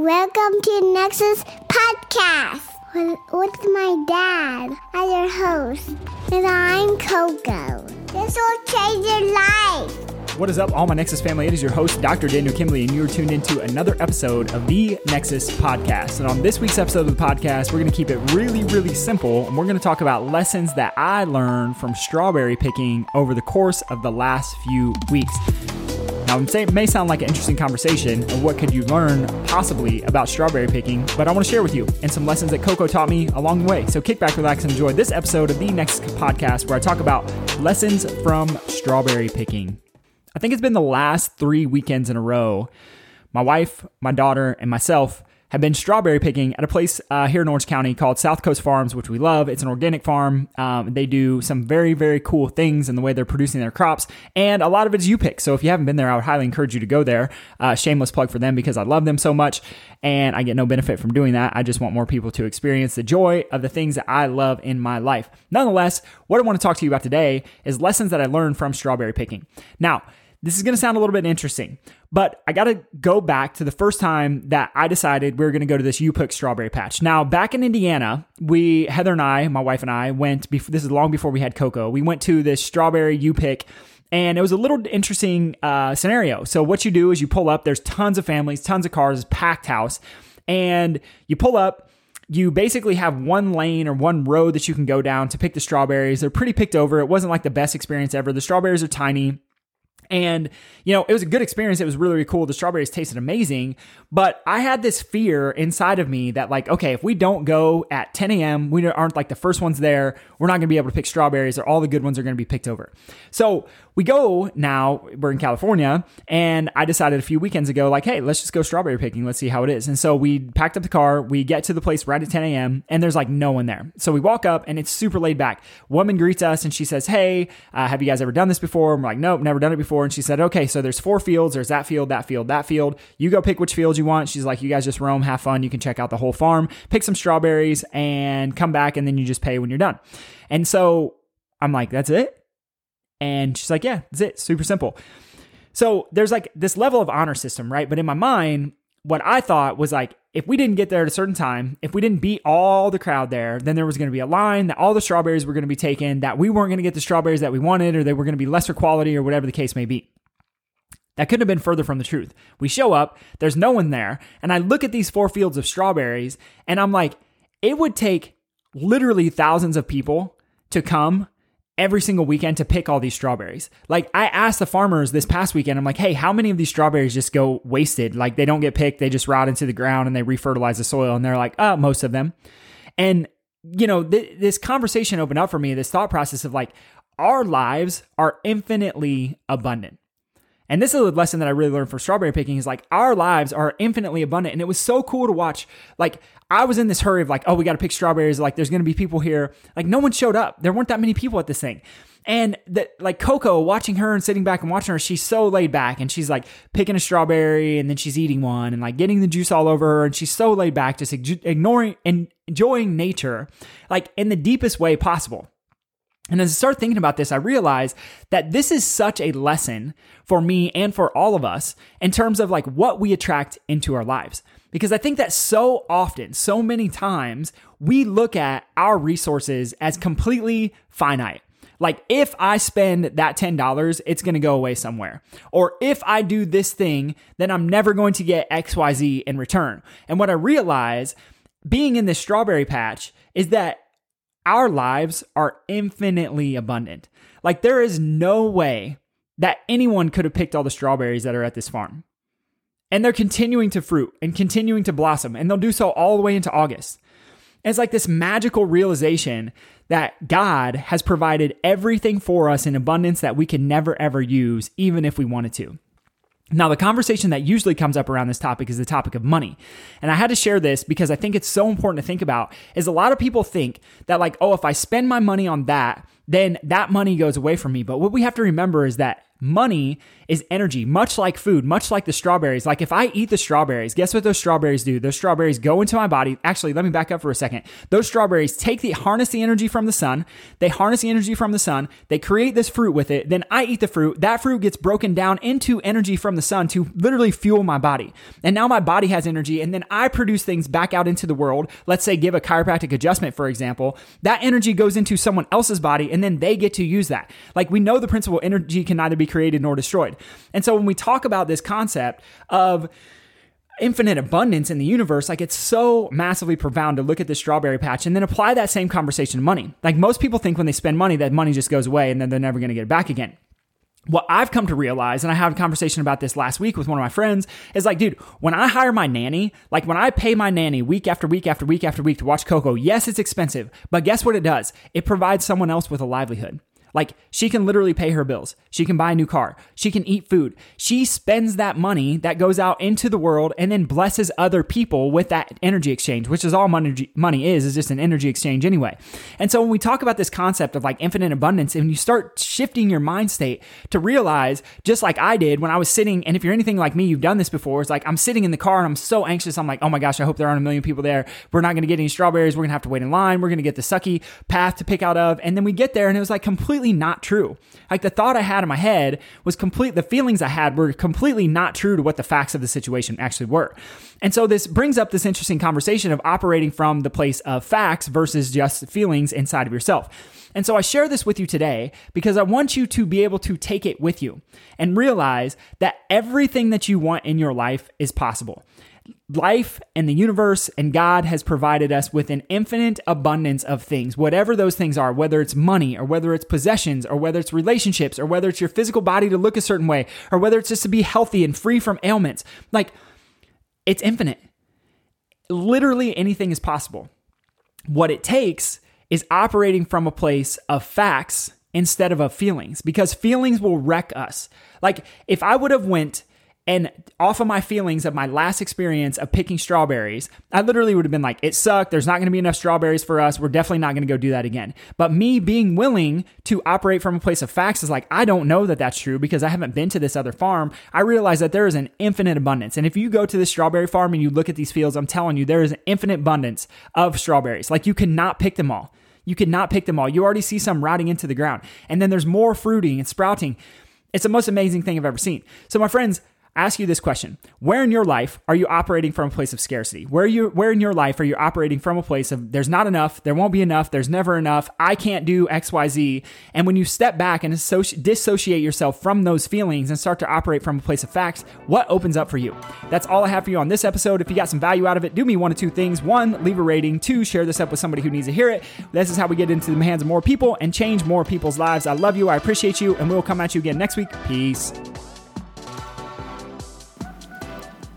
Welcome to Nexus Podcast with, with my dad as your host. And I'm Coco. This will change your life. What is up, all my Nexus family? It is your host, Dr. Daniel Kimbley, and you are tuned into another episode of the Nexus Podcast. And on this week's episode of the podcast, we're going to keep it really, really simple, and we're going to talk about lessons that I learned from strawberry picking over the course of the last few weeks. Now, it may sound like an interesting conversation of what could you learn possibly about strawberry picking, but I want to share with you and some lessons that Coco taught me along the way. So kick back, relax, and enjoy this episode of the Nexus podcast where I talk about lessons from strawberry picking. I think it's been the last three weekends in a row. My wife, my daughter, and myself have been strawberry picking at a place uh, here in Orange County called South Coast Farms, which we love. It's an organic farm. Um, they do some very, very cool things in the way they're producing their crops, and a lot of it's you pick. So if you haven't been there, I would highly encourage you to go there. Uh, shameless plug for them because I love them so much, and I get no benefit from doing that. I just want more people to experience the joy of the things that I love in my life. Nonetheless, what I want to talk to you about today is lessons that I learned from strawberry picking. Now, this is going to sound a little bit interesting, but I got to go back to the first time that I decided we were going to go to this U-Pick strawberry patch. Now, back in Indiana, we, Heather and I, my wife and I, went, before, this is long before we had Coco, we went to this strawberry U-Pick and it was a little interesting uh, scenario. So, what you do is you pull up, there's tons of families, tons of cars, packed house, and you pull up, you basically have one lane or one road that you can go down to pick the strawberries. They're pretty picked over. It wasn't like the best experience ever. The strawberries are tiny. And, you know, it was a good experience. It was really, really cool. The strawberries tasted amazing. But I had this fear inside of me that, like, okay, if we don't go at 10 a.m., we aren't like the first ones there, we're not going to be able to pick strawberries or all the good ones are going to be picked over. So we go now, we're in California, and I decided a few weekends ago, like, hey, let's just go strawberry picking. Let's see how it is. And so we packed up the car, we get to the place right at 10 a.m., and there's like no one there. So we walk up and it's super laid back. Woman greets us and she says, hey, uh, have you guys ever done this before? And we're like, nope, never done it before. And she said, okay, so there's four fields. There's that field, that field, that field. You go pick which field you want. She's like, you guys just roam, have fun. You can check out the whole farm, pick some strawberries, and come back, and then you just pay when you're done. And so I'm like, that's it? And she's like, yeah, that's it. Super simple. So there's like this level of honor system, right? But in my mind, what I thought was like, if we didn't get there at a certain time, if we didn't beat all the crowd there, then there was going to be a line that all the strawberries were going to be taken, that we weren't going to get the strawberries that we wanted, or they were going to be lesser quality, or whatever the case may be. That couldn't have been further from the truth. We show up, there's no one there, and I look at these four fields of strawberries, and I'm like, it would take literally thousands of people to come every single weekend to pick all these strawberries. Like I asked the farmers this past weekend, I'm like, hey, how many of these strawberries just go wasted? Like they don't get picked, they just rot into the ground and they refertilize the soil. And they're like, oh, most of them. And, you know, th- this conversation opened up for me, this thought process of like, our lives are infinitely abundant. And this is a lesson that I really learned from strawberry picking is like our lives are infinitely abundant. And it was so cool to watch. Like I was in this hurry of like, oh, we got to pick strawberries. Like there's going to be people here. Like no one showed up. There weren't that many people at this thing. And that like Coco watching her and sitting back and watching her, she's so laid back and she's like picking a strawberry and then she's eating one and like getting the juice all over her. And she's so laid back, just ignoring and enjoying nature like in the deepest way possible. And as I start thinking about this, I realize that this is such a lesson for me and for all of us in terms of like what we attract into our lives. Because I think that so often, so many times, we look at our resources as completely finite. Like, if I spend that $10, it's gonna go away somewhere. Or if I do this thing, then I'm never going to get XYZ in return. And what I realize being in this strawberry patch is that our lives are infinitely abundant. Like, there is no way that anyone could have picked all the strawberries that are at this farm. And they're continuing to fruit and continuing to blossom, and they'll do so all the way into August. And it's like this magical realization that God has provided everything for us in abundance that we can never ever use, even if we wanted to. Now, the conversation that usually comes up around this topic is the topic of money. And I had to share this because I think it's so important to think about is a lot of people think that like, oh, if I spend my money on that, then that money goes away from me. But what we have to remember is that money is energy, much like food, much like the strawberries. Like if I eat the strawberries, guess what those strawberries do? Those strawberries go into my body. Actually, let me back up for a second. Those strawberries take the harness the energy from the sun. They harness the energy from the sun. They create this fruit with it. Then I eat the fruit. That fruit gets broken down into energy from the sun to literally fuel my body. And now my body has energy and then I produce things back out into the world. Let's say give a chiropractic adjustment, for example. That energy goes into someone else's body and then they get to use that. Like we know the principle energy can neither be created nor destroyed. And so when we talk about this concept of infinite abundance in the universe, like it's so massively profound to look at the strawberry patch and then apply that same conversation to money. Like most people think when they spend money that money just goes away and then they're never going to get it back again. What I've come to realize, and I had a conversation about this last week with one of my friends, is like, dude, when I hire my nanny, like when I pay my nanny week after week after week after week to watch Coco, yes, it's expensive, but guess what it does? It provides someone else with a livelihood. Like she can literally pay her bills. She can buy a new car. She can eat food. She spends that money that goes out into the world and then blesses other people with that energy exchange, which is all money, money is, is just an energy exchange anyway. And so when we talk about this concept of like infinite abundance and you start shifting your mind state to realize, just like I did when I was sitting, and if you're anything like me, you've done this before, it's like I'm sitting in the car and I'm so anxious. I'm like, oh my gosh, I hope there aren't a million people there. We're not going to get any strawberries. We're going to have to wait in line. We're going to get the sucky path to pick out of. And then we get there and it was like completely completely not true. Like the thought I had in my head was complete, the feelings I had were completely not true to what the facts of the situation actually were. And so this brings up this interesting conversation of operating from the place of facts versus just feelings inside of yourself. And so I share this with you today because I want you to be able to take it with you and realize that everything that you want in your life is possible life and the universe and God has provided us with an infinite abundance of things, whatever those things are, whether it's money or whether it's possessions or whether it's relationships or whether it's your physical body to look a certain way or whether it's just to be healthy and free from ailments. Like it's infinite. Literally anything is possible. What it takes is operating from a place of facts instead of of feelings because feelings will wreck us. Like if I would have went and off of my feelings of my last experience of picking strawberries, I literally would have been like, it sucked. There's not going to be enough strawberries for us. We're definitely not going to go do that again. But me being willing to operate from a place of facts is like, I don't know that that's true because I haven't been to this other farm. I realize that there is an infinite abundance. And if you go to this strawberry farm and you look at these fields, I'm telling you, there is an infinite abundance of strawberries. Like you cannot pick them all. You cannot pick them all. You already see some rotting into the ground. And then there's more fruiting and sprouting. It's the most amazing thing I've ever seen. So, my friends, ask you this question. Where in your life are you operating from a place of scarcity? Where you where in your life are you operating from a place of there's not enough there won't be enough there's never enough i can't do xyz and when you step back and dissociate yourself from those feelings and start to operate from a place of facts what opens up for you? That's all i have for you on this episode. If you got some value out of it do me one of two things. One leave a rating. Two share this up with somebody who needs to hear it. This is how we get into the hands of more people and change more people's lives. I love you. I appreciate you. And we'll come at you again next week. Peace